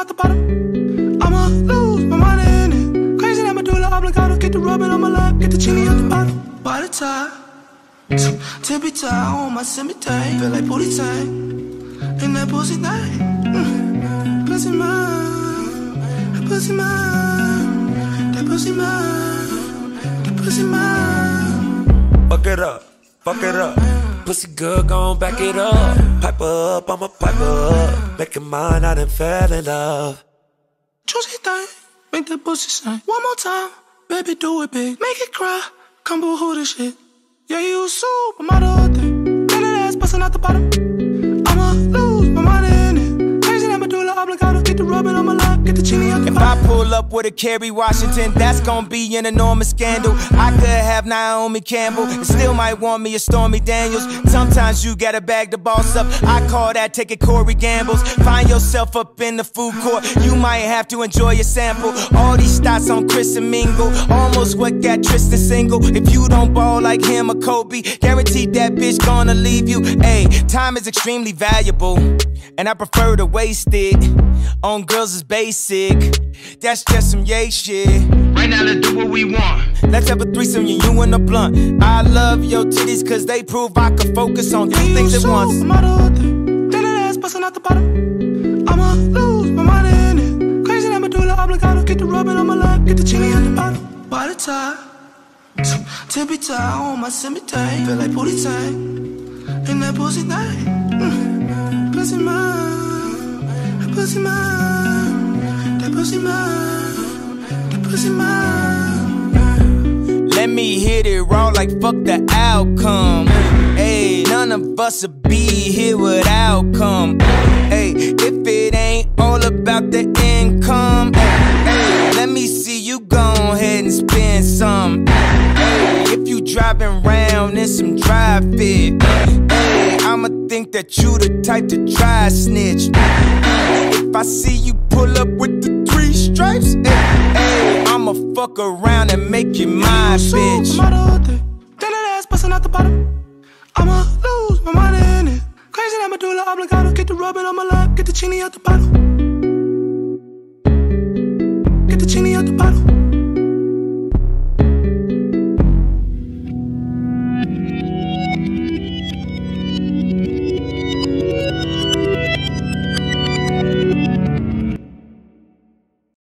out the bottom. I'ma lose my mind in it. Crazy that medulla oblongata. Get the rubbing on my lap, get the chili out the bottom. By the time, tippy tie on my tank. Feel like booty tank. And that pussy thing. Mm. Pussy mine. That pussy mine. That pussy mine. That pussy mine. Fuck it up, fuck it up. Pussy good, gon' back it up. Pipe up, I'ma pipe up. Make it mine, I done fell in love. Juicy thing, make that pussy sing. One more time, baby, do it big. Make it cry, come boo hoo this shit. Yeah, you supermodel thing. Get that ass bustin' out the bottom. I'ma lose my mind in it. Crazy that medulla oblongata. Get the rubbing on my lap, get the If I pull up with a Kerry Washington, that's gonna be an enormous scandal. I could have Naomi Campbell, and still might want me a Stormy Daniels. Sometimes you gotta bag the boss up. I call that taking Corey Gambles. Find yourself up in the food court, you might have to enjoy a sample. All these stats on Chris and Mingle, almost what got Tristan single. If you don't ball like him or Kobe, guaranteed that bitch gonna leave you. Hey, time is extremely valuable, and I prefer to waste it on girls is basic. That's just some yay shit. Right now, let's do what we want. Let's have a threesome, you, you and a blunt. I love your titties cause they prove I can focus on three things at once. Supermodel thing. Get that ass bustin' out the bottom. I'ma lose my mind in it. Crazy that medulla oblongata. Get the rubbing on my lap, get the chili out the bottom. By the time, tippy tie on my semi tank. Feel like booty tank. And that pussy thing. Mm. Pussy mine. Pussy mine. That pussy mine. That pussy mine. Let me hit it raw like fuck the outcome. Hey, none of us would be here without come. Hey, if it ain't all about the income, hey, let me see you go ahead and spend some. Hey, if you driving round in some dry fit, hey, I'ma think that you the type to try snitch. I see you pull up with the three stripes, hey, hey, I'ma fuck around and make you my bitch. Get that ass bustin' out the bottom. I'ma lose my mind in it. Crazy that medulla oblongata. Get the rubbing on my lap, get the chili out the bottom.